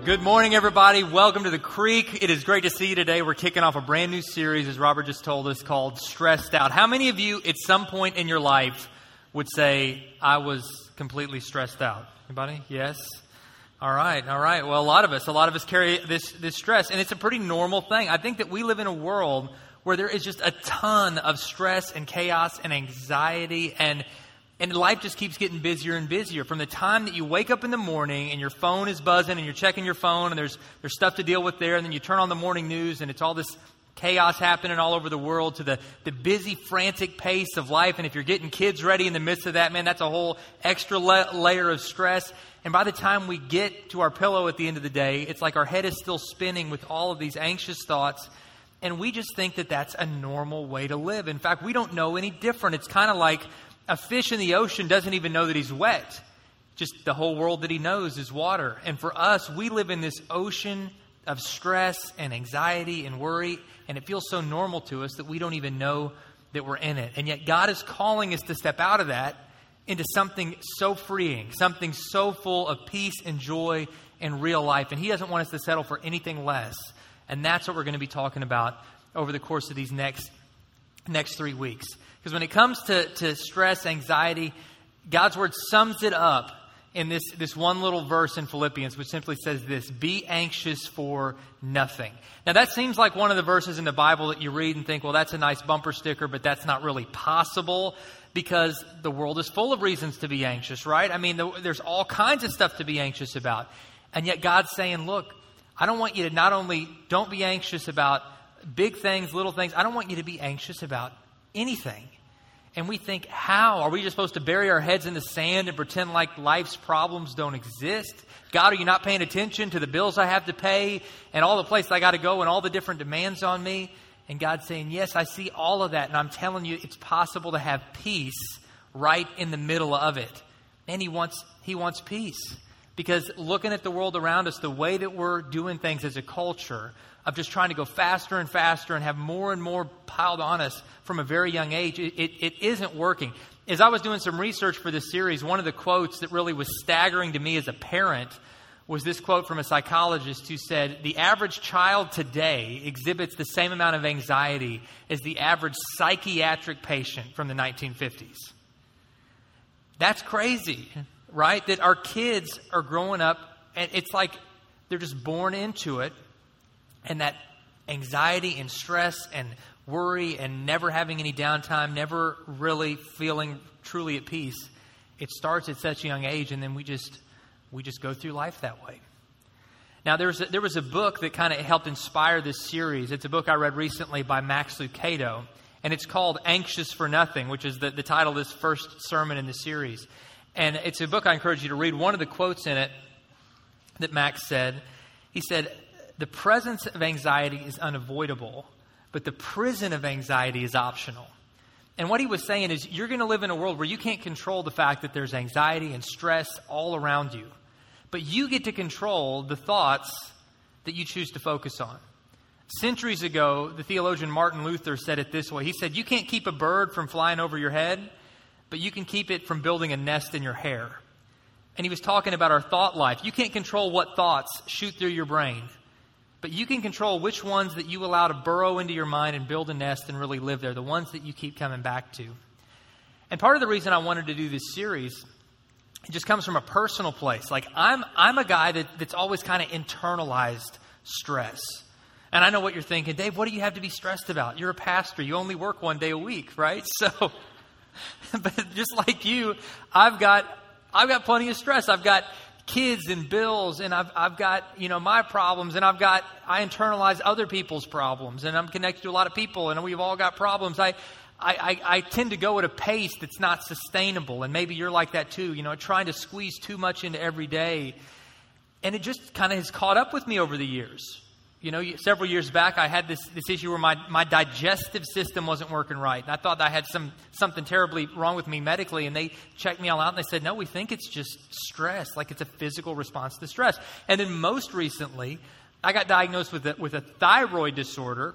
Well, good morning, everybody. Welcome to the Creek. It is great to see you today. We're kicking off a brand new series, as Robert just told us, called Stressed Out. How many of you, at some point in your life, would say, I was completely stressed out? Anybody? Yes? All right, all right. Well, a lot of us, a lot of us carry this, this stress, and it's a pretty normal thing. I think that we live in a world where there is just a ton of stress and chaos and anxiety and and life just keeps getting busier and busier. From the time that you wake up in the morning and your phone is buzzing and you're checking your phone and there's, there's stuff to deal with there, and then you turn on the morning news and it's all this chaos happening all over the world to the, the busy, frantic pace of life. And if you're getting kids ready in the midst of that, man, that's a whole extra la- layer of stress. And by the time we get to our pillow at the end of the day, it's like our head is still spinning with all of these anxious thoughts. And we just think that that's a normal way to live. In fact, we don't know any different. It's kind of like a fish in the ocean doesn't even know that he's wet. Just the whole world that he knows is water. And for us, we live in this ocean of stress and anxiety and worry, and it feels so normal to us that we don't even know that we're in it. And yet, God is calling us to step out of that into something so freeing, something so full of peace and joy in real life. And He doesn't want us to settle for anything less. And that's what we're going to be talking about over the course of these next, next three weeks. Because when it comes to, to stress, anxiety, God's word sums it up in this, this one little verse in Philippians, which simply says this Be anxious for nothing. Now, that seems like one of the verses in the Bible that you read and think, well, that's a nice bumper sticker, but that's not really possible because the world is full of reasons to be anxious, right? I mean, the, there's all kinds of stuff to be anxious about. And yet, God's saying, look, I don't want you to not only don't be anxious about big things, little things, I don't want you to be anxious about anything. And we think, how? Are we just supposed to bury our heads in the sand and pretend like life's problems don't exist? God, are you not paying attention to the bills I have to pay and all the places I got to go and all the different demands on me? And God's saying, Yes, I see all of that. And I'm telling you, it's possible to have peace right in the middle of it. And He wants, he wants peace. Because looking at the world around us, the way that we're doing things as a culture, of just trying to go faster and faster and have more and more piled on us from a very young age, it, it, it isn't working. As I was doing some research for this series, one of the quotes that really was staggering to me as a parent was this quote from a psychologist who said, The average child today exhibits the same amount of anxiety as the average psychiatric patient from the 1950s. That's crazy, right? That our kids are growing up, and it's like they're just born into it and that anxiety and stress and worry and never having any downtime, never really feeling truly at peace, it starts at such a young age, and then we just we just go through life that way. Now, there was a, there was a book that kind of helped inspire this series. It's a book I read recently by Max Lucado, and it's called Anxious for Nothing, which is the, the title of this first sermon in the series. And it's a book I encourage you to read. One of the quotes in it that Max said, he said, the presence of anxiety is unavoidable, but the prison of anxiety is optional. And what he was saying is, you're going to live in a world where you can't control the fact that there's anxiety and stress all around you. But you get to control the thoughts that you choose to focus on. Centuries ago, the theologian Martin Luther said it this way He said, You can't keep a bird from flying over your head, but you can keep it from building a nest in your hair. And he was talking about our thought life. You can't control what thoughts shoot through your brain. But you can control which ones that you allow to burrow into your mind and build a nest and really live there, the ones that you keep coming back to. And part of the reason I wanted to do this series it just comes from a personal place. Like I'm I'm a guy that, that's always kind of internalized stress. And I know what you're thinking, Dave, what do you have to be stressed about? You're a pastor. You only work one day a week, right? So but just like you, I've got I've got plenty of stress. I've got kids and bills and I've, I've got, you know, my problems and I've got, I internalize other people's problems and I'm connected to a lot of people and we've all got problems. I, I, I, I tend to go at a pace that's not sustainable and maybe you're like that too, you know, trying to squeeze too much into every day. And it just kind of has caught up with me over the years. You know, several years back, I had this, this issue where my, my digestive system wasn't working right. And I thought I had some, something terribly wrong with me medically. And they checked me all out and they said, no, we think it's just stress, like it's a physical response to stress. And then most recently, I got diagnosed with a, with a thyroid disorder,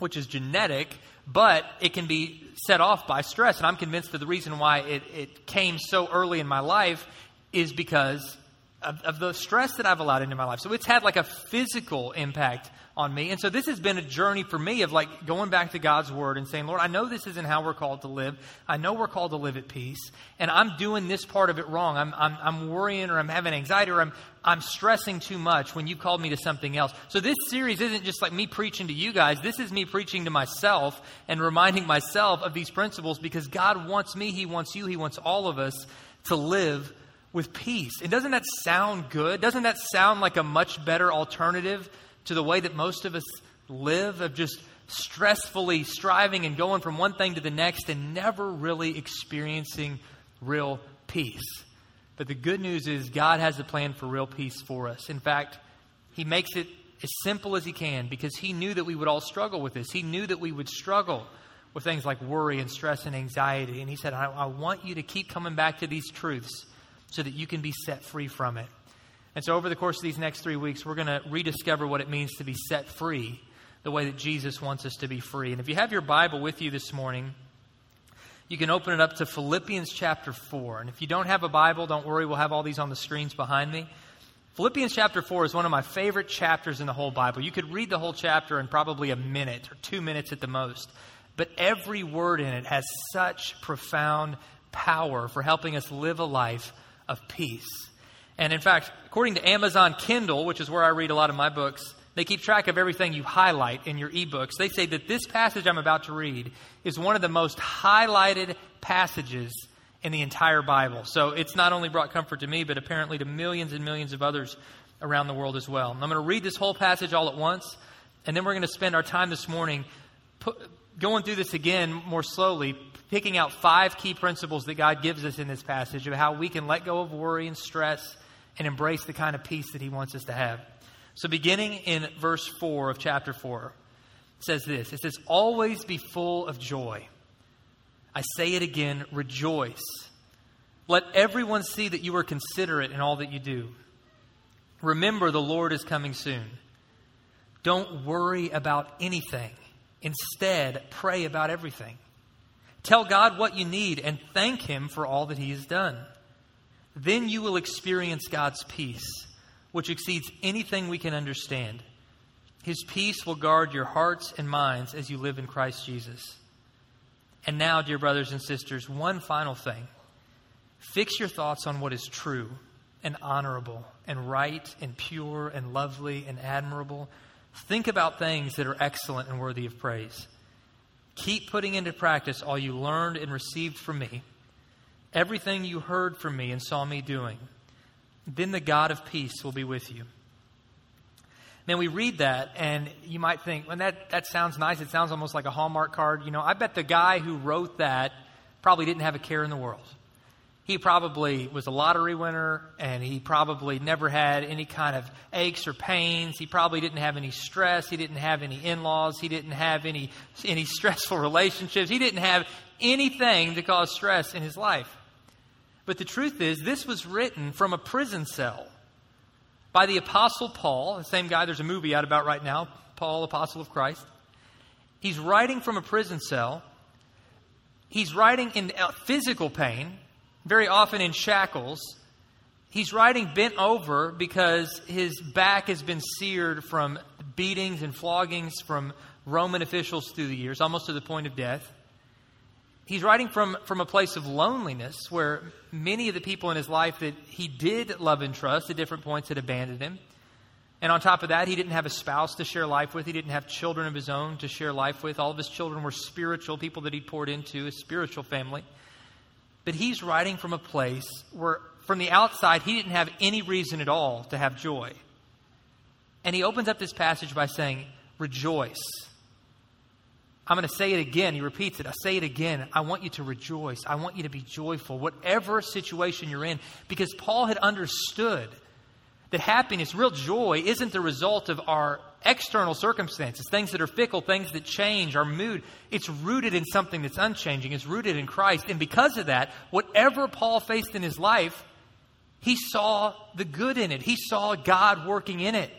which is genetic, but it can be set off by stress. And I'm convinced that the reason why it, it came so early in my life is because of, of, the stress that I've allowed into my life. So it's had like a physical impact on me. And so this has been a journey for me of like going back to God's word and saying, Lord, I know this isn't how we're called to live. I know we're called to live at peace. And I'm doing this part of it wrong. I'm, I'm, I'm worrying or I'm having anxiety or I'm, I'm stressing too much when you called me to something else. So this series isn't just like me preaching to you guys. This is me preaching to myself and reminding myself of these principles because God wants me, He wants you, He wants all of us to live with peace. And doesn't that sound good? Doesn't that sound like a much better alternative to the way that most of us live, of just stressfully striving and going from one thing to the next and never really experiencing real peace? But the good news is God has a plan for real peace for us. In fact, He makes it as simple as He can because He knew that we would all struggle with this. He knew that we would struggle with things like worry and stress and anxiety. And He said, I, I want you to keep coming back to these truths so that you can be set free from it. And so, over the course of these next three weeks, we're going to rediscover what it means to be set free the way that Jesus wants us to be free. And if you have your Bible with you this morning, you can open it up to Philippians chapter 4. And if you don't have a Bible, don't worry, we'll have all these on the screens behind me. Philippians chapter 4 is one of my favorite chapters in the whole Bible. You could read the whole chapter in probably a minute or two minutes at the most. But every word in it has such profound power for helping us live a life of peace. And in fact, according to Amazon Kindle, which is where I read a lot of my books, they keep track of everything you highlight in your ebooks. They say that this passage I'm about to read is one of the most highlighted passages in the entire Bible. So it's not only brought comfort to me, but apparently to millions and millions of others around the world as well. I'm going to read this whole passage all at once, and then we're going to spend our time this morning going through this again more slowly, picking out five key principles that God gives us in this passage of how we can let go of worry and stress and embrace the kind of peace that He wants us to have. So, beginning in verse 4 of chapter 4, it says this It says, Always be full of joy. I say it again, rejoice. Let everyone see that you are considerate in all that you do. Remember, the Lord is coming soon. Don't worry about anything. Instead, pray about everything. Tell God what you need and thank Him for all that He has done. Then you will experience God's peace, which exceeds anything we can understand. His peace will guard your hearts and minds as you live in Christ Jesus. And now, dear brothers and sisters, one final thing. Fix your thoughts on what is true and honorable and right and pure and lovely and admirable. Think about things that are excellent and worthy of praise. Keep putting into practice all you learned and received from me, everything you heard from me and saw me doing. Then the God of peace will be with you. Man, we read that, and you might think, well, that, that sounds nice. It sounds almost like a Hallmark card. You know, I bet the guy who wrote that probably didn't have a care in the world he probably was a lottery winner and he probably never had any kind of aches or pains. He probably didn't have any stress. He didn't have any in laws. He didn't have any, any stressful relationships. He didn't have anything to cause stress in his life. But the truth is, this was written from a prison cell by the Apostle Paul, the same guy there's a movie out about right now, Paul, Apostle of Christ. He's writing from a prison cell. He's writing in uh, physical pain very often in shackles. He's riding bent over because his back has been seared from beatings and floggings from Roman officials through the years, almost to the point of death. He's writing from, from a place of loneliness where many of the people in his life that he did love and trust at different points had abandoned him. And on top of that, he didn't have a spouse to share life with. He didn't have children of his own to share life with. All of his children were spiritual people that he poured into, a spiritual family. But he's writing from a place where, from the outside, he didn't have any reason at all to have joy. And he opens up this passage by saying, Rejoice. I'm going to say it again. He repeats it. I say it again. I want you to rejoice. I want you to be joyful, whatever situation you're in, because Paul had understood that happiness, real joy, isn't the result of our external circumstances, things that are fickle, things that change, our mood. It's rooted in something that's unchanging. It's rooted in Christ. And because of that, whatever Paul faced in his life, he saw the good in it. He saw God working in it.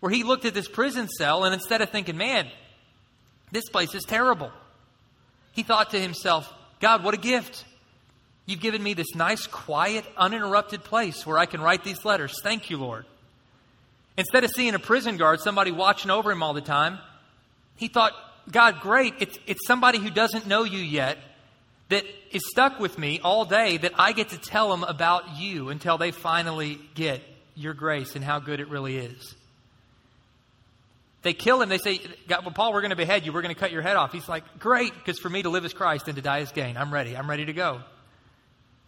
Where he looked at this prison cell and instead of thinking, man, this place is terrible, he thought to himself, God, what a gift. You've given me this nice, quiet, uninterrupted place where I can write these letters. Thank you, Lord. Instead of seeing a prison guard, somebody watching over him all the time, he thought, God, great. It's, it's somebody who doesn't know you yet that is stuck with me all day that I get to tell them about you until they finally get your grace and how good it really is. They kill him. They say, God, well, Paul, we're going to behead you. We're going to cut your head off. He's like, great, because for me to live is Christ and to die is gain. I'm ready. I'm ready to go.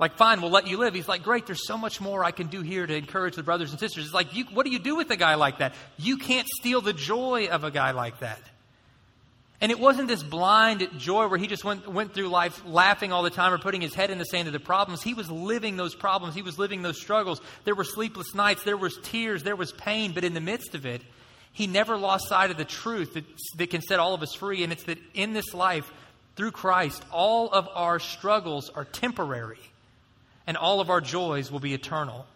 Like, fine, we'll let you live. He's like, great, there's so much more I can do here to encourage the brothers and sisters. It's like, you, what do you do with a guy like that? You can't steal the joy of a guy like that. And it wasn't this blind joy where he just went, went through life laughing all the time or putting his head in the sand of the problems. He was living those problems. He was living those struggles. There were sleepless nights. There was tears. There was pain. But in the midst of it, he never lost sight of the truth that, that can set all of us free. And it's that in this life, through Christ, all of our struggles are temporary and all of our joys will be eternal.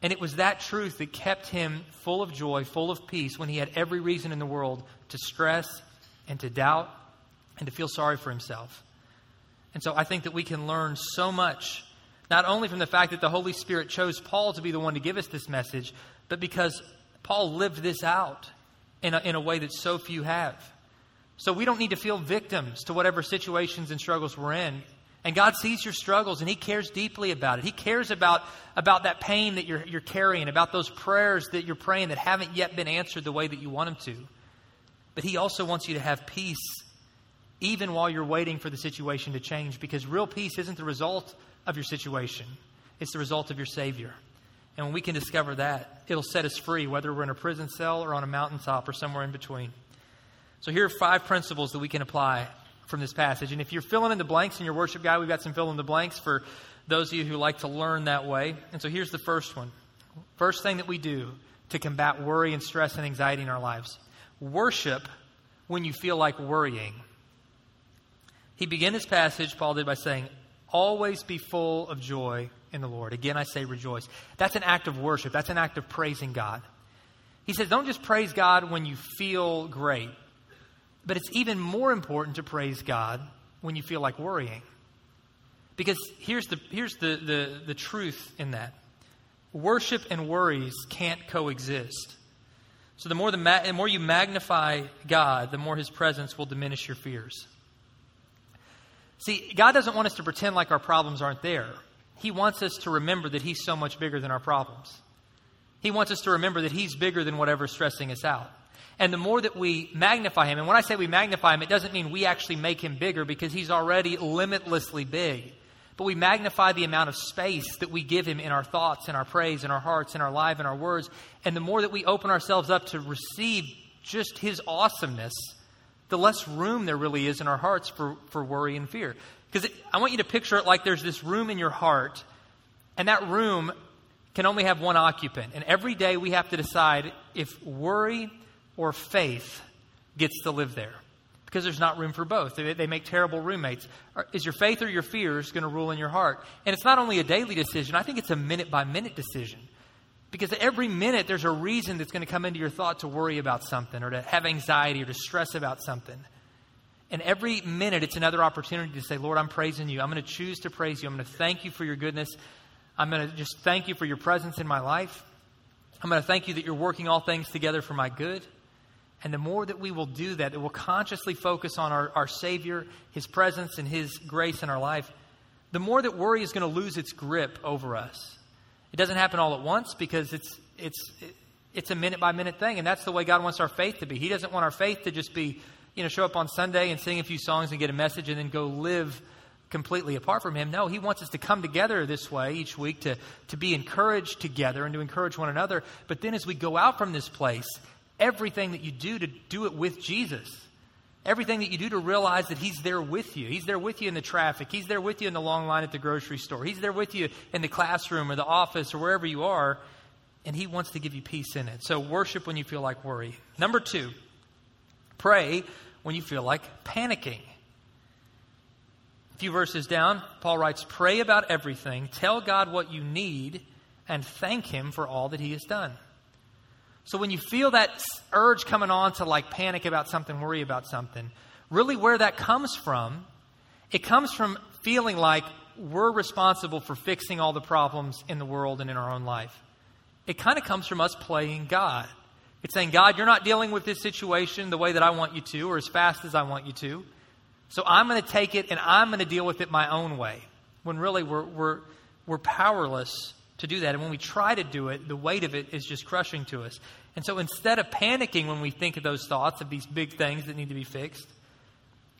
And it was that truth that kept him full of joy, full of peace, when he had every reason in the world to stress and to doubt and to feel sorry for himself. And so I think that we can learn so much, not only from the fact that the Holy Spirit chose Paul to be the one to give us this message, but because Paul lived this out in a, in a way that so few have. So we don't need to feel victims to whatever situations and struggles we're in. And God sees your struggles and He cares deeply about it. He cares about, about that pain that you're, you're carrying, about those prayers that you're praying that haven't yet been answered the way that you want them to. But He also wants you to have peace even while you're waiting for the situation to change because real peace isn't the result of your situation, it's the result of your Savior. And when we can discover that, it'll set us free, whether we're in a prison cell or on a mountaintop or somewhere in between. So, here are five principles that we can apply from this passage. And if you're filling in the blanks in your worship guide, we've got some fill in the blanks for those of you who like to learn that way. And so here's the first one. First thing that we do to combat worry and stress and anxiety in our lives worship when you feel like worrying. He began this passage, Paul did, by saying, Always be full of joy in the Lord. Again, I say rejoice. That's an act of worship, that's an act of praising God. He says, Don't just praise God when you feel great. But it's even more important to praise God when you feel like worrying. Because here's the, here's the, the, the truth in that worship and worries can't coexist. So the more, the, ma- the more you magnify God, the more his presence will diminish your fears. See, God doesn't want us to pretend like our problems aren't there. He wants us to remember that he's so much bigger than our problems. He wants us to remember that he's bigger than whatever's stressing us out. And the more that we magnify him, and when I say we magnify him, it doesn't mean we actually make him bigger because he's already limitlessly big. But we magnify the amount of space that we give him in our thoughts, in our praise, in our hearts, in our life, in our words. And the more that we open ourselves up to receive just his awesomeness, the less room there really is in our hearts for, for worry and fear. Because I want you to picture it like there's this room in your heart, and that room can only have one occupant. And every day we have to decide if worry or faith gets to live there because there's not room for both. They, they make terrible roommates. Is your faith or your fears going to rule in your heart? And it's not only a daily decision, I think it's a minute by minute decision. Because every minute there's a reason that's going to come into your thought to worry about something or to have anxiety or to stress about something. And every minute it's another opportunity to say, Lord, I'm praising you. I'm going to choose to praise you. I'm going to thank you for your goodness. I'm going to just thank you for your presence in my life. I'm going to thank you that you're working all things together for my good. And the more that we will do that, that we'll consciously focus on our, our Savior, His presence, and His grace in our life, the more that worry is going to lose its grip over us. It doesn't happen all at once because it's, it's, it's a minute by minute thing, and that's the way God wants our faith to be. He doesn't want our faith to just be, you know, show up on Sunday and sing a few songs and get a message and then go live completely apart from Him. No, He wants us to come together this way each week to, to be encouraged together and to encourage one another. But then as we go out from this place, everything that you do to do it with Jesus. Everything that you do to realize that He's there with you. He's there with you in the traffic. He's there with you in the long line at the grocery store. He's there with you in the classroom or the office or wherever you are. and He wants to give you peace in it. So worship when you feel like worry. Number two, pray when you feel like panicking. A few verses down, Paul writes, Pray about everything, tell God what you need, and thank Him for all that He has done. So when you feel that urge coming on to like panic about something, worry about something, really where that comes from, it comes from feeling like we're responsible for fixing all the problems in the world and in our own life. It kind of comes from us playing God. It's saying, God, you're not dealing with this situation the way that I want you to or as fast as I want you to. So I'm going to take it and I'm going to deal with it my own way. When really we're, we're, we're powerless to do that. And when we try to do it, the weight of it is just crushing to us. And so instead of panicking when we think of those thoughts of these big things that need to be fixed,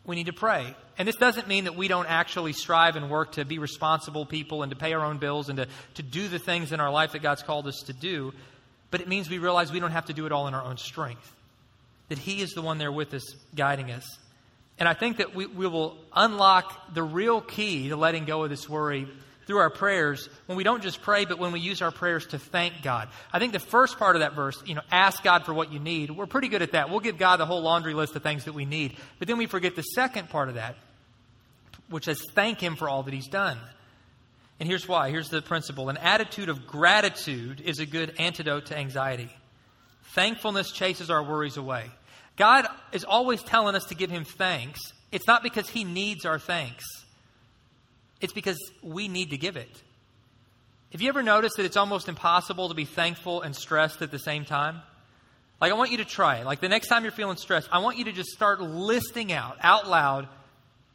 we need to pray. And this doesn't mean that we don't actually strive and work to be responsible people and to pay our own bills and to, to do the things in our life that God's called us to do. But it means we realize we don't have to do it all in our own strength. That He is the one there with us, guiding us. And I think that we, we will unlock the real key to letting go of this worry through our prayers when we don't just pray, but when we use our prayers to thank God. I think the first part of that verse, you know, ask God for what you need, we're pretty good at that. We'll give God the whole laundry list of things that we need. But then we forget the second part of that, which says thank Him for all that He's done. And here's why. Here's the principle an attitude of gratitude is a good antidote to anxiety. Thankfulness chases our worries away. God is always telling us to give Him thanks. It's not because He needs our thanks. It's because we need to give it. Have you ever noticed that it's almost impossible to be thankful and stressed at the same time? Like, I want you to try it. Like, the next time you're feeling stressed, I want you to just start listing out, out loud,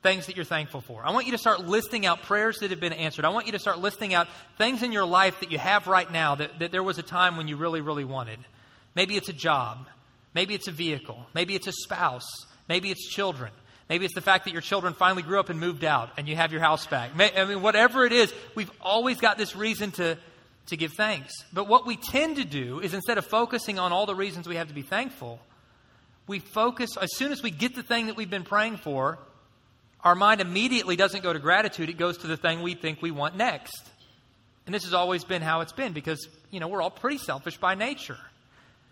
things that you're thankful for. I want you to start listing out prayers that have been answered. I want you to start listing out things in your life that you have right now that, that there was a time when you really, really wanted. Maybe it's a job. Maybe it's a vehicle. Maybe it's a spouse. Maybe it's children. Maybe it's the fact that your children finally grew up and moved out and you have your house back. I mean, whatever it is, we've always got this reason to, to give thanks. But what we tend to do is instead of focusing on all the reasons we have to be thankful, we focus, as soon as we get the thing that we've been praying for, our mind immediately doesn't go to gratitude, it goes to the thing we think we want next. And this has always been how it's been because, you know, we're all pretty selfish by nature.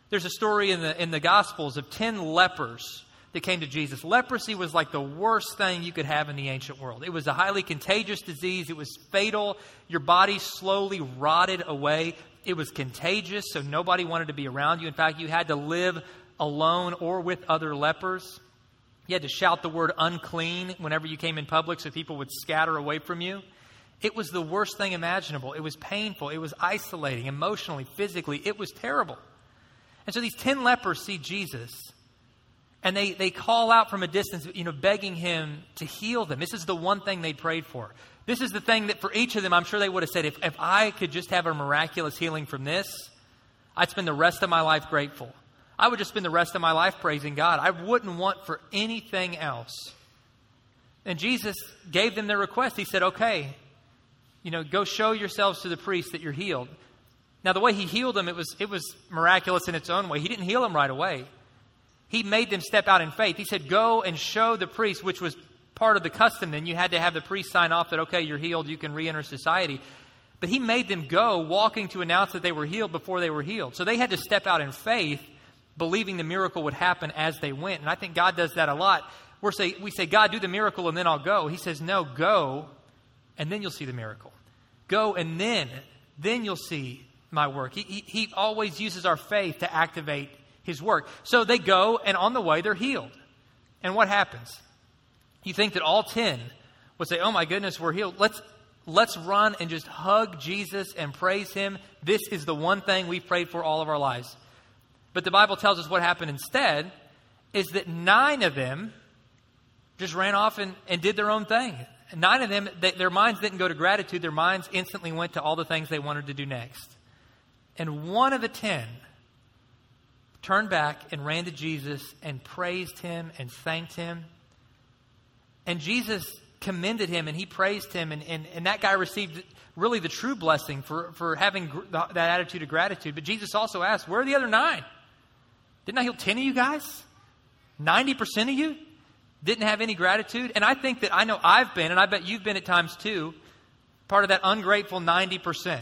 There's a story in the, in the Gospels of 10 lepers that came to Jesus. Leprosy was like the worst thing you could have in the ancient world. It was a highly contagious disease, it was fatal. Your body slowly rotted away. It was contagious, so nobody wanted to be around you. In fact, you had to live alone or with other lepers. You had to shout the word unclean whenever you came in public so people would scatter away from you. It was the worst thing imaginable. It was painful. It was isolating emotionally, physically. It was terrible. And so these 10 lepers see Jesus and they, they call out from a distance, you know, begging him to heal them. This is the one thing they prayed for. This is the thing that for each of them, I'm sure they would have said, if, if I could just have a miraculous healing from this, I'd spend the rest of my life grateful. I would just spend the rest of my life praising God. I wouldn't want for anything else. And Jesus gave them their request. He said, okay, you know, go show yourselves to the priest that you're healed. Now, the way he healed them, it was, it was miraculous in its own way. He didn't heal them right away. He made them step out in faith. He said, Go and show the priest, which was part of the custom. Then you had to have the priest sign off that, okay, you're healed, you can re enter society. But he made them go walking to announce that they were healed before they were healed. So they had to step out in faith, believing the miracle would happen as they went. And I think God does that a lot. We're say, we say, God, do the miracle and then I'll go. He says, No, go and then you'll see the miracle. Go and then, then you'll see my work. He, he, he always uses our faith to activate his work. So they go, and on the way, they're healed. And what happens? You think that all 10 would say, Oh my goodness, we're healed. Let's, let's run and just hug Jesus and praise him. This is the one thing we've prayed for all of our lives. But the Bible tells us what happened instead is that nine of them just ran off and, and did their own thing. Nine of them, they, their minds didn't go to gratitude, their minds instantly went to all the things they wanted to do next. And one of the ten turned back and ran to Jesus and praised him and thanked him. And Jesus commended him and he praised him, and, and, and that guy received really the true blessing for, for having gr- that attitude of gratitude. But Jesus also asked, Where are the other nine? Didn't I heal 10 of you guys? 90% of you didn't have any gratitude? And I think that I know I've been, and I bet you've been at times too, part of that ungrateful 90%.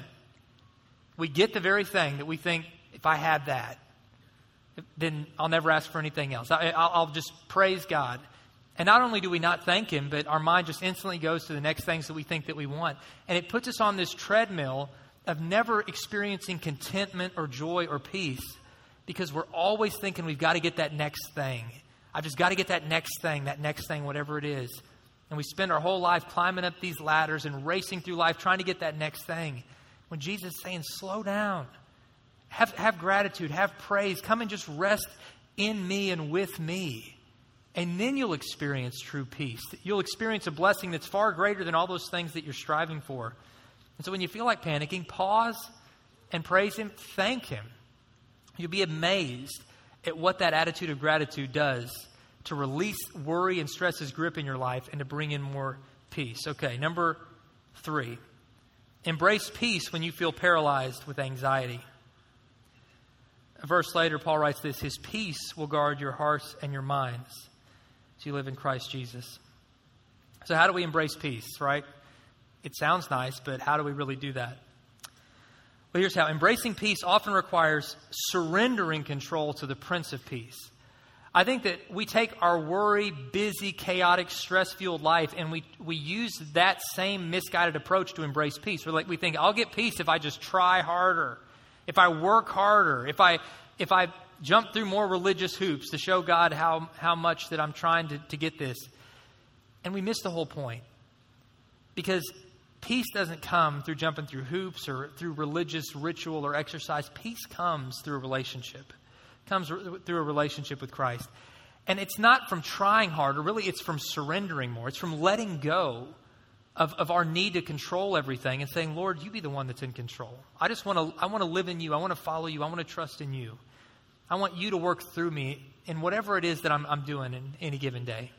We get the very thing that we think, if I had that, then I'll never ask for anything else. I, will just praise God. And not only do we not thank Him, but our mind just instantly goes to the next things that we think that we want. And it puts us on this treadmill of never experiencing contentment or joy or peace because we're always thinking we've got to get that next thing. I've just got to get that next thing, that next thing, whatever it is. And we spend our whole life climbing up these ladders and racing through life trying to get that next thing. When Jesus is saying, slow down, have, have gratitude, have praise, come and just rest in me and with me. And then you'll experience true peace. You'll experience a blessing that's far greater than all those things that you're striving for. And so when you feel like panicking, pause and praise Him, thank Him. You'll be amazed at what that attitude of gratitude does to release worry and stress's grip in your life and to bring in more peace. Okay, number three embrace peace when you feel paralyzed with anxiety. A verse later, Paul writes this His peace will guard your hearts and your minds as you live in Christ Jesus. So, how do we embrace peace, right? It sounds nice, but how do we really do that? Well, here's how embracing peace often requires surrendering control to the Prince of Peace. I think that we take our worry, busy, chaotic, stress fueled life and we, we use that same misguided approach to embrace peace. We're like, we think, I'll get peace if I just try harder, if I work harder, if I, if I jump through more religious hoops to show God how, how much that I'm trying to, to get this. And we miss the whole point. Because peace doesn't come through jumping through hoops or through religious ritual or exercise. Peace comes through a relationship comes through a relationship with Christ. And it's not from trying harder, really, it's from surrendering more. It's from letting go of, of our need to control everything and saying, Lord, you be the one that's in control. I just want to I want to live in you. I want to follow you. I want to trust in you. I want you to work through me in whatever it is that I'm, I'm doing in any given day.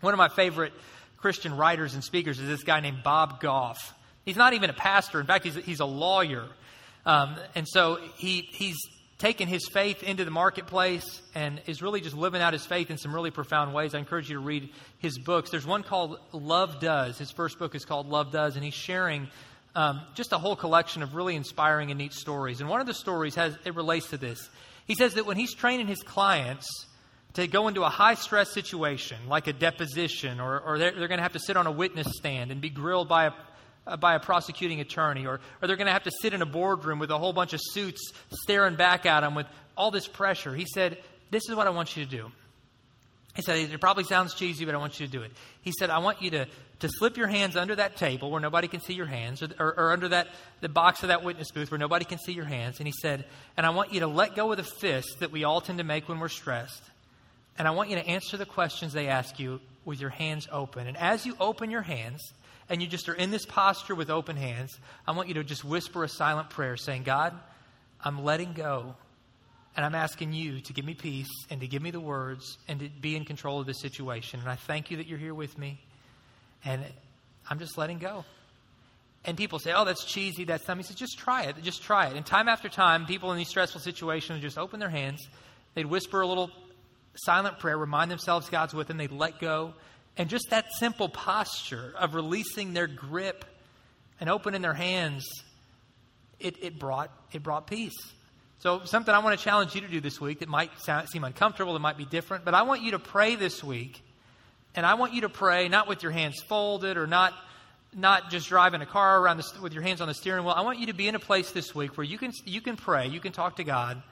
One of my favorite Christian writers and speakers is this guy named Bob Goff. He's not even a pastor. In fact, he's, he's a lawyer. Um, and so he, he's taken his faith into the marketplace and is really just living out his faith in some really profound ways. I encourage you to read his books. There's one called Love Does. His first book is called Love Does, and he's sharing um, just a whole collection of really inspiring and neat stories. And one of the stories has it relates to this. He says that when he's training his clients to go into a high stress situation like a deposition, or, or they're, they're going to have to sit on a witness stand and be grilled by a Uh, by a prosecuting attorney, or, or they're going to have to sit in a boardroom with a whole bunch of suits staring back at them with all this pressure. He said, This is what I want you to do. He said, It probably sounds cheesy, but I want you to do it. He said, I want you to, to slip your hands under that table where nobody can see your hands, or, or, or under that, the box of that witness booth where nobody can see your hands. And he said, And I want you to let go of the fist that we all tend to make when we're stressed. And I want you to answer the questions they ask you with your hands open. And as you open your hands, and you just are in this posture with open hands, I want you to just whisper a silent prayer saying, God, I'm letting go. And I'm asking you to give me peace and to give me the words and to be in control of this situation. And I thank you that you're here with me. And I'm just letting go. And people say, oh, that's cheesy, that's dumb. He says, just try it. Just try it. And time after time, people in these stressful situations would just open their hands. They'd whisper a little silent prayer, remind themselves God's with them. They'd let go. And just that simple posture of releasing their grip and opening their hands, it, it, brought, it brought peace. So, something I want to challenge you to do this week that might sound, seem uncomfortable, it might be different, but I want you to pray this week. And I want you to pray not with your hands folded or not, not just driving a car around the, with your hands on the steering wheel. I want you to be in a place this week where you can, you can pray, you can talk to God,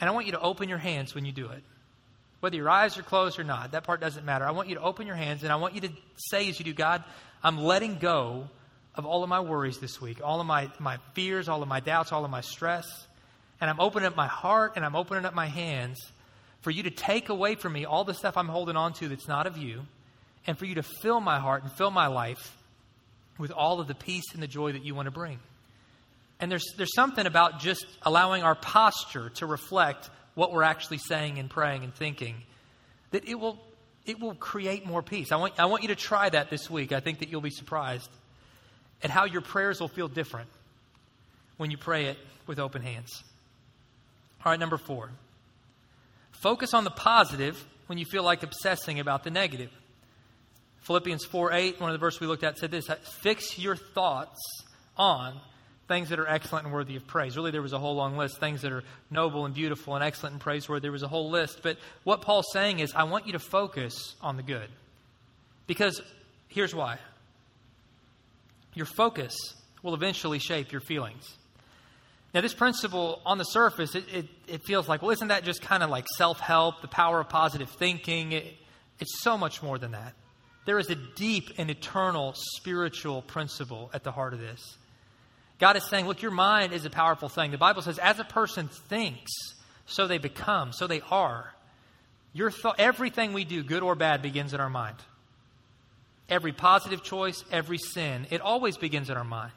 and I want you to open your hands when you do it. Whether your eyes are closed or not, that part doesn't matter. I want you to open your hands and I want you to say as you do, God, I'm letting go of all of my worries this week, all of my, my fears, all of my doubts, all of my stress. And I'm opening up my heart and I'm opening up my hands for you to take away from me all the stuff I'm holding on to that's not of you, and for you to fill my heart and fill my life with all of the peace and the joy that you want to bring. And there's, there's something about just allowing our posture to reflect what we're actually saying and praying and thinking, that it will, it will create more peace. I want, I want you to try that this week. I think that you'll be surprised at how your prayers will feel different when you pray it with open hands. All right, number four. Focus on the positive when you feel like obsessing about the negative. Philippians 4 8, one of the verses we looked at, said this Fix your thoughts on things that are excellent and worthy of praise. Really, there was a whole long list. Things that are noble and beautiful and excellent and praiseworthy. There was a whole list. But what Paul's saying is, I want you to focus on the good. Because here's why your focus will eventually shape your feelings. Now, this principle on the surface, it, it, it feels like, well, isn't that just kind of like self help, the power of positive thinking? It, it's so much more than that. There is a deep and eternal spiritual principle at the heart of this. God is saying, look, your mind is a powerful thing. The Bible says, as a person thinks, so they become, so they are. Your th- everything we do, good or bad, begins in our mind. Every positive choice, every sin, it always begins in our mind.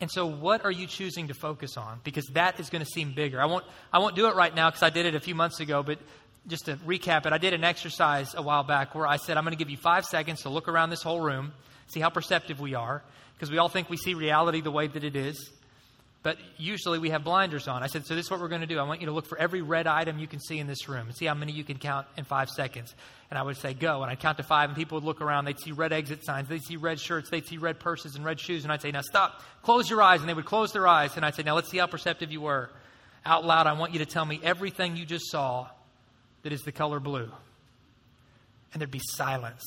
And so, what are you choosing to focus on? Because that is going to seem bigger. I won't, I won't do it right now because I did it a few months ago, but just to recap it, I did an exercise a while back where I said, I'm going to give you five seconds to look around this whole room, see how perceptive we are, because we all think we see reality the way that it is. But usually we have blinders on. I said, So this is what we're going to do. I want you to look for every red item you can see in this room and see how many you can count in five seconds. And I would say, Go. And I'd count to five, and people would look around. They'd see red exit signs. They'd see red shirts. They'd see red purses and red shoes. And I'd say, Now stop. Close your eyes. And they would close their eyes. And I'd say, Now let's see how perceptive you were. Out loud, I want you to tell me everything you just saw that is the color blue. And there'd be silence.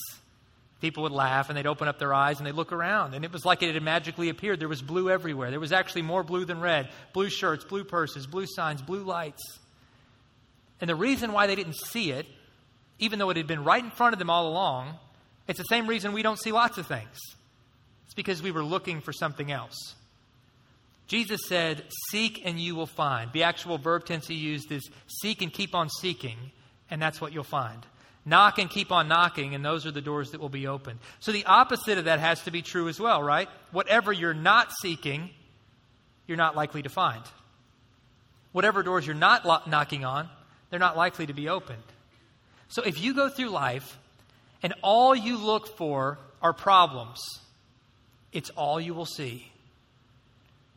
People would laugh and they'd open up their eyes and they'd look around. And it was like it had magically appeared. There was blue everywhere. There was actually more blue than red blue shirts, blue purses, blue signs, blue lights. And the reason why they didn't see it, even though it had been right in front of them all along, it's the same reason we don't see lots of things. It's because we were looking for something else. Jesus said, Seek and you will find. The actual verb tense he used is seek and keep on seeking, and that's what you'll find. Knock and keep on knocking, and those are the doors that will be opened. So the opposite of that has to be true as well, right? Whatever you're not seeking, you're not likely to find. Whatever doors you're not lo- knocking on, they're not likely to be opened. So if you go through life and all you look for are problems, it's all you will see.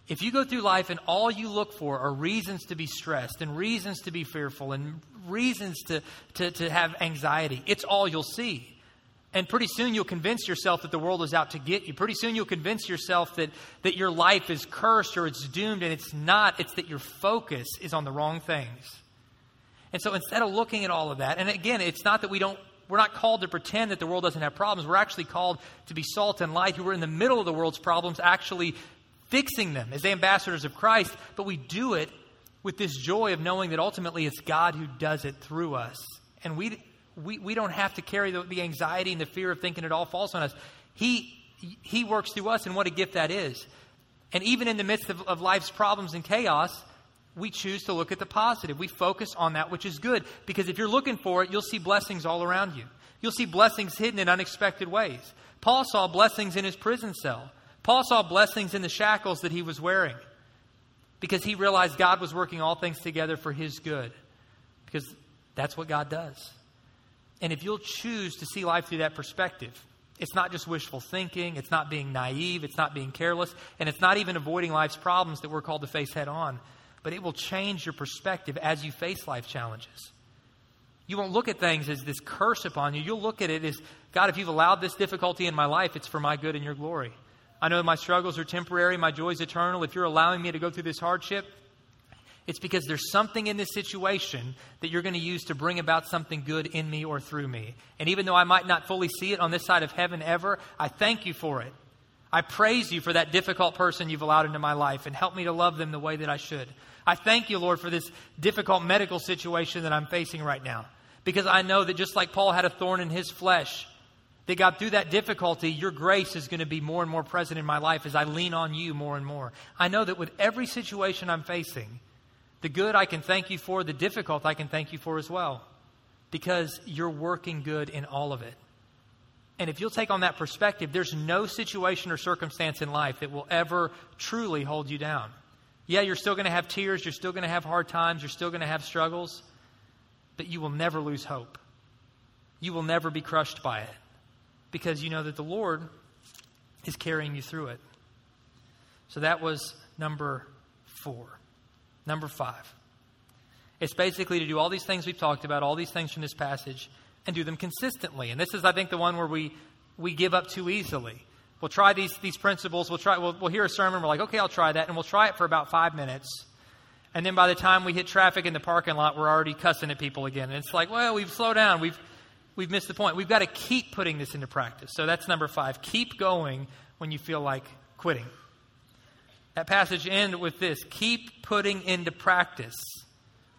If you go through life and all you look for are reasons to be stressed and reasons to be fearful and reasons to, to, to have anxiety, it's all you'll see. And pretty soon you'll convince yourself that the world is out to get you. Pretty soon you'll convince yourself that, that your life is cursed or it's doomed, and it's not. It's that your focus is on the wrong things. And so instead of looking at all of that, and again, it's not that we don't, we're not called to pretend that the world doesn't have problems. We're actually called to be salt and light who are in the middle of the world's problems, actually fixing them as ambassadors of Christ, but we do it with this joy of knowing that ultimately it's God who does it through us. And we, we, we don't have to carry the, the anxiety and the fear of thinking it all falls on us. He, he works through us, and what a gift that is. And even in the midst of, of life's problems and chaos, we choose to look at the positive. We focus on that which is good. Because if you're looking for it, you'll see blessings all around you. You'll see blessings hidden in unexpected ways. Paul saw blessings in his prison cell. Paul saw blessings in the shackles that he was wearing because he realized God was working all things together for his good. Because that's what God does. And if you'll choose to see life through that perspective, it's not just wishful thinking, it's not being naive, it's not being careless, and it's not even avoiding life's problems that we're called to face head on, but it will change your perspective as you face life challenges. You won't look at things as this curse upon you. You'll look at it as God, if you've allowed this difficulty in my life, it's for my good and your glory. I know my struggles are temporary, my joy is eternal. If you're allowing me to go through this hardship, it's because there's something in this situation that you're going to use to bring about something good in me or through me. And even though I might not fully see it on this side of heaven ever, I thank you for it. I praise you for that difficult person you've allowed into my life and help me to love them the way that I should. I thank you, Lord, for this difficult medical situation that I'm facing right now. Because I know that just like Paul had a thorn in his flesh, that God, through that difficulty, your grace is going to be more and more present in my life as I lean on you more and more. I know that with every situation I'm facing, the good I can thank you for, the difficult I can thank you for as well, because you're working good in all of it. And if you'll take on that perspective, there's no situation or circumstance in life that will ever truly hold you down. Yeah, you're still going to have tears, you're still going to have hard times, you're still going to have struggles, but you will never lose hope. You will never be crushed by it because you know that the Lord is carrying you through it. So that was number four. Number five. It's basically to do all these things we've talked about, all these things from this passage, and do them consistently. And this is, I think, the one where we, we give up too easily. We'll try these, these principles. We'll, try, we'll, we'll hear a sermon. We're like, okay, I'll try that. And we'll try it for about five minutes. And then by the time we hit traffic in the parking lot, we're already cussing at people again. And it's like, well, we've slowed down. We've, we've missed the point. We've got to keep putting this into practice. So that's number five. Keep going when you feel like quitting. That passage ends with this keep putting into practice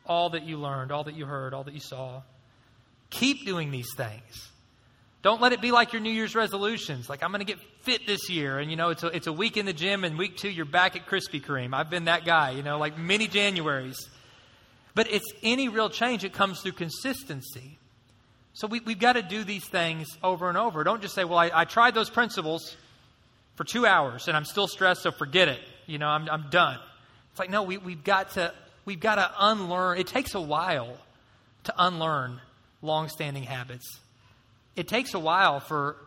all that you learned, all that you heard, all that you saw. Keep doing these things. Don't let it be like your New Year's resolutions. Like, I'm going to get fit this year. And, you know, it's a, it's a week in the gym, and week two, you're back at Krispy Kreme. I've been that guy, you know, like many Januaries. But it's any real change, it comes through consistency. So we, we've got to do these things over and over. Don't just say, well, I, I tried those principles for two hours and I'm still stressed, so forget it. You know, I'm, I'm done. It's like, no, we, we've got to we've got to unlearn. It takes a while to unlearn long-standing habits. It takes a while for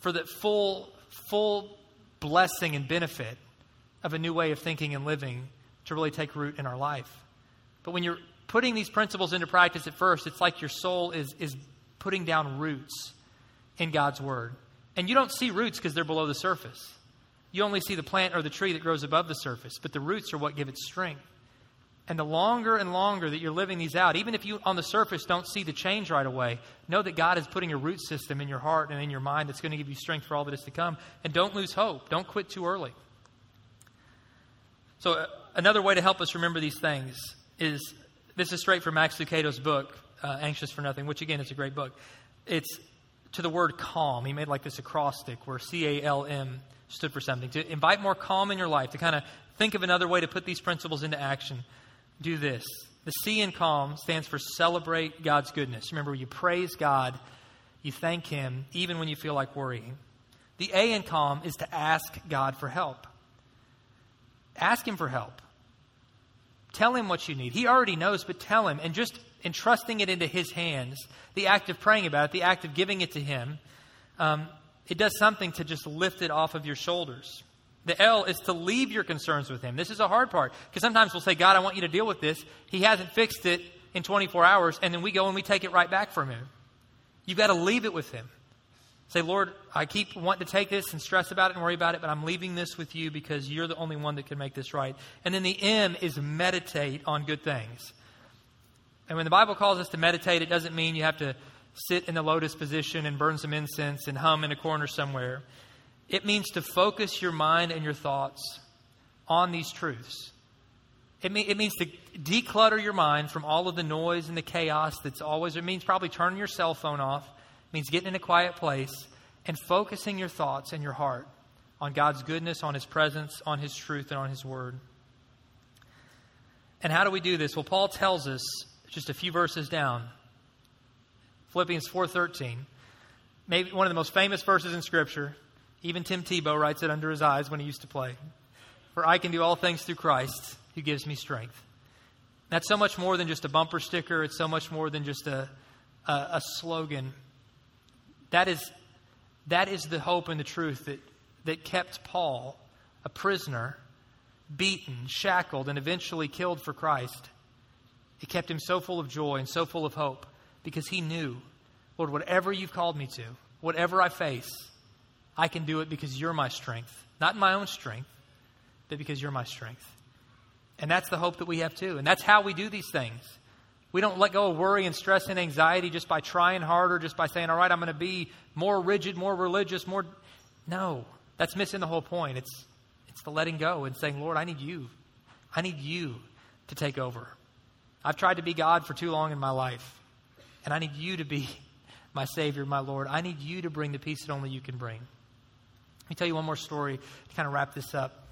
for the full full blessing and benefit of a new way of thinking and living to really take root in our life. But when you're putting these principles into practice at first, it's like your soul is is putting down roots in God's word. And you don't see roots because they're below the surface. You only see the plant or the tree that grows above the surface, but the roots are what give it strength. And the longer and longer that you're living these out, even if you on the surface don't see the change right away, know that God is putting a root system in your heart and in your mind that's going to give you strength for all that is to come. And don't lose hope. Don't quit too early. So, uh, another way to help us remember these things is this is straight from Max Lucado's book, uh, Anxious for Nothing, which again is a great book. It's to the word calm. He made like this acrostic where C A L M stood for something. To invite more calm in your life, to kind of think of another way to put these principles into action, do this. The C in calm stands for celebrate God's goodness. Remember, you praise God, you thank Him, even when you feel like worrying. The A in calm is to ask God for help. Ask Him for help. Tell Him what you need. He already knows, but tell Him. And just entrusting it into His hands, the act of praying about it, the act of giving it to Him, um, it does something to just lift it off of your shoulders. The L is to leave your concerns with Him. This is a hard part because sometimes we'll say, God, I want you to deal with this. He hasn't fixed it in 24 hours, and then we go and we take it right back from Him. You've got to leave it with Him. Say, Lord, I keep wanting to take this and stress about it and worry about it, but I'm leaving this with you because you're the only one that can make this right. And then the M is meditate on good things. And when the Bible calls us to meditate, it doesn't mean you have to sit in the lotus position and burn some incense and hum in a corner somewhere. It means to focus your mind and your thoughts on these truths. It, mean, it means to declutter your mind from all of the noise and the chaos that's always, it means probably turning your cell phone off. Means getting in a quiet place and focusing your thoughts and your heart on God's goodness, on His presence, on His truth, and on His word. And how do we do this? Well, Paul tells us just a few verses down Philippians 4:13. Maybe one of the most famous verses in scripture. Even Tim Tebow writes it under his eyes when he used to play. For I can do all things through Christ who gives me strength. That's so much more than just a bumper sticker. It's so much more than just a, a, a slogan. That is, that is the hope and the truth that, that kept Paul a prisoner, beaten, shackled, and eventually killed for Christ. It kept him so full of joy and so full of hope because he knew, Lord, whatever you've called me to, whatever I face, I can do it because you're my strength. Not my own strength, but because you're my strength. And that's the hope that we have too. And that's how we do these things. We don't let go of worry and stress and anxiety just by trying harder, just by saying, all right, I'm going to be more rigid, more religious, more. No, that's missing the whole point. It's, it's the letting go and saying, Lord, I need you. I need you to take over. I've tried to be God for too long in my life. And I need you to be my Savior, my Lord. I need you to bring the peace that only you can bring. Let me tell you one more story to kind of wrap this up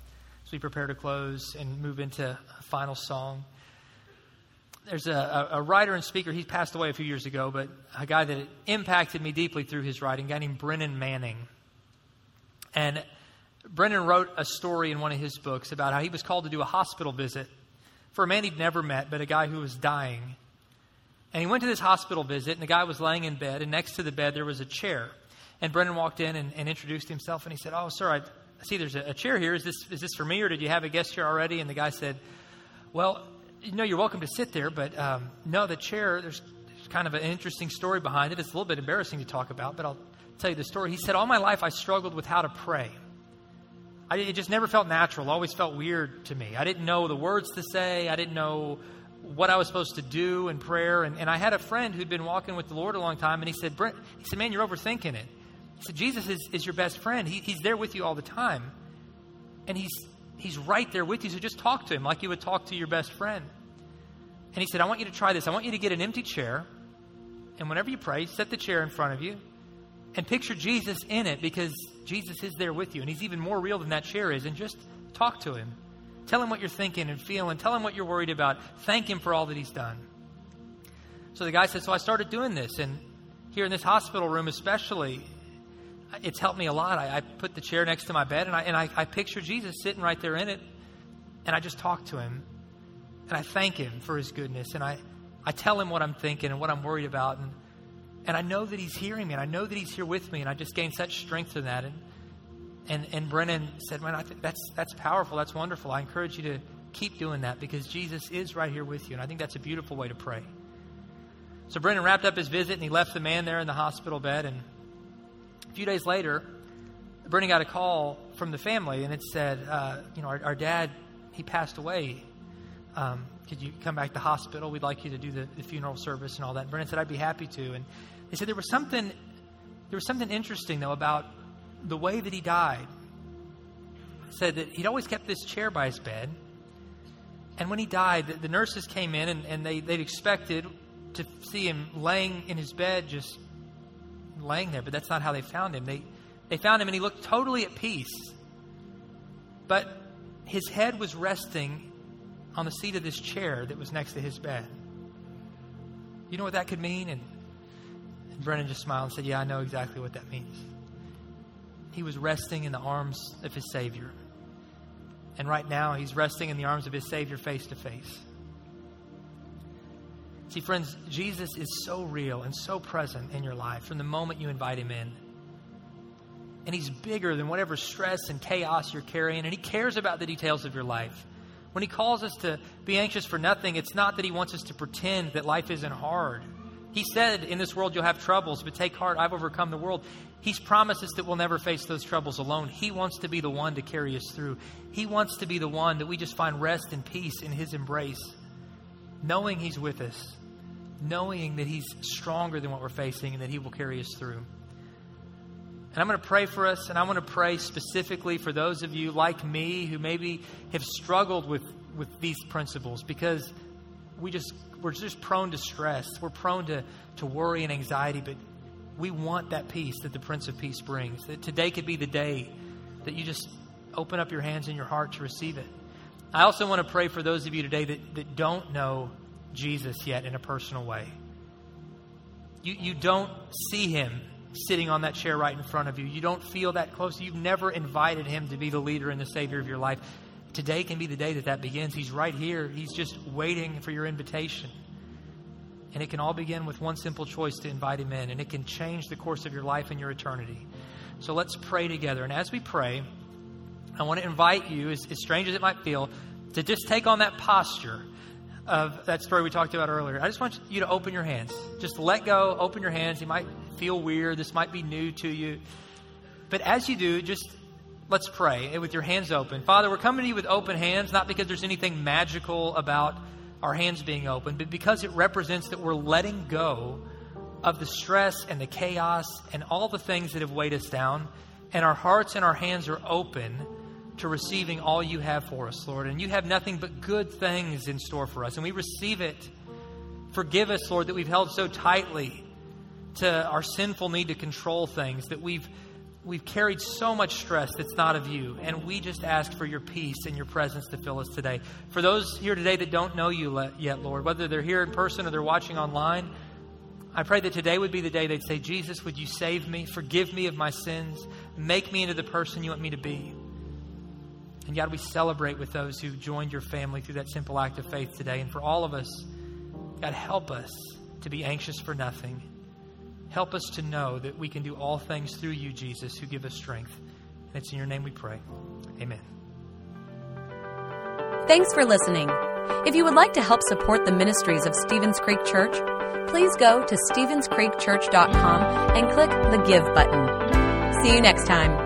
as we prepare to close and move into a final song. There's a, a, writer and speaker, he passed away a few years ago, but a guy that impacted me deeply through his writing, a guy named Brennan Manning. And Brennan wrote a story in one of his books about how he was called to do a hospital visit for a man he'd never met, but a guy who was dying. And he went to this hospital visit, and the guy was laying in bed, and next to the bed there was a chair. And Brennan walked in and, and introduced himself, and he said, Oh, sir, I see there's a, a, chair here. Is this, is this for me, or did you have a guest chair already? And the guy said, Well, you know, you're welcome to sit there, but um, no, the chair, there's It's kind of an interesting story behind it. It's a little bit embarrassing to talk about, but I'll tell you the story. He said, All my life I struggled with how to pray. I, it just never felt natural. Always felt weird to me. I didn't know the words to say. I didn't know what I was supposed to do in prayer. And, and I had a friend who'd been walking with the Lord a long time, and he said, Brent, he said, man, you're overthinking it. He said, Jesus is, is your best friend. He, he's there with you all the time. And he's, he's right there with you, so just talk to him like you would talk to your best friend. And he said, I want you to try this. I want you to get an empty chair, and whenever you pray, set the chair in front of you and picture Jesus in it because Jesus is there with you, and he's even more real than that chair is. And just talk to him. Tell him what you're thinking and feeling. Tell him what you're worried about. Thank him for all that he's done. So the guy said, So I started doing this. And here in this hospital room, especially, it's helped me a lot. I, I put the chair next to my bed and, I, and I, I picture Jesus sitting right there in it. And I just talk to him. And I thank him for his goodness. And I, I tell him what I'm thinking and what I'm worried about. And, and I know that he's hearing me. And I know that he's here with me. And I just gain such strength in that. And and, and Brennan said, Man, I that's, that's powerful. That's wonderful. I encourage you to keep doing that because Jesus is right here with you. And I think that's a beautiful way to pray. So Brennan wrapped up his visit and he left the man there in the hospital bed. And few days later, Brennan got a call from the family and it said, uh, You know, our, our, dad, he passed away. Um, could you come back to the hospital? We'd like you to do the, the funeral service and all that. Brennan said, I'd be happy to. And they said there was something there was something interesting though about the way that he died said that he'd always kept this chair by his bed. And when he died, the, the nurses came in and, and they, they'd expected to see him laying in his bed, just laying there, but that's not how they found him. They, they found him and he looked totally at peace. But his head was resting on the seat of this chair that was next to his bed. You know what that could mean? And, and Brennan just smiled and said, Yeah, I know exactly what that means he was resting in the arms of his Savior. And right now, he's resting in the arms of his Savior face to face. See, friends, Jesus is so real and so present in your life from the moment you invite him in. And he's bigger than whatever stress and chaos you're carrying, and he cares about the details of your life. When he calls us to be anxious for nothing, it's not that he wants us to pretend that life isn't hard. He said, In this world you'll have troubles, but take heart, I've overcome the world. He's promised us that we'll never face those troubles alone. He wants to be the one to carry us through. He wants to be the one that we just find rest and peace in His embrace, knowing He's with us, knowing that He's stronger than what we're facing and that He will carry us through. And I'm going to pray for us, and I want to pray specifically for those of you like me who maybe have struggled with, with these principles because we just we're just prone to stress. We're prone to, to worry and anxiety, but we want that peace that the Prince of Peace brings. That today could be the day that you just open up your hands and your heart to receive it. I also want to pray for those of you today that, that don't know Jesus yet in a personal way. You, you don't see him sitting on that chair right in front of you. You don't feel that close. You've never invited him to be the leader and the Savior of your life. Today can be the day that that begins. He's right here. He's just waiting for your invitation. And it can all begin with one simple choice to invite him in, and it can change the course of your life and your eternity. So let's pray together. And as we pray, I want to invite you, as, as strange as it might feel, to just take on that posture of that story we talked about earlier. I just want you to open your hands. Just let go, open your hands. You might feel weird. This might be new to you. But as you do, just Let's pray with your hands open. Father, we're coming to you with open hands, not because there's anything magical about our hands being open, but because it represents that we're letting go of the stress and the chaos and all the things that have weighed us down. And our hearts and our hands are open to receiving all you have for us, Lord. And you have nothing but good things in store for us. And we receive it. Forgive us, Lord, that we've held so tightly to our sinful need to control things, that we've we've carried so much stress that's not of you. And we just ask for your peace and your presence to fill us today. For those here today that don't know you yet, Lord, whether they're here in person or they're watching online, I pray that today would be the day they'd say, Jesus, would you save me? Forgive me of my sins. Make me into the person you want me to be. And God, we celebrate with those who joined your family through that simple act of faith today. And for all of us, God, help us to be anxious for nothing Help us to know that we can do all things through you, Jesus, who give us strength. And it's in your name we pray. Amen. Thanks for listening. If you would like to help support the ministries of Stevens Creek Church, please go to StevensCreekChurch.com and click the Give button. See you next time.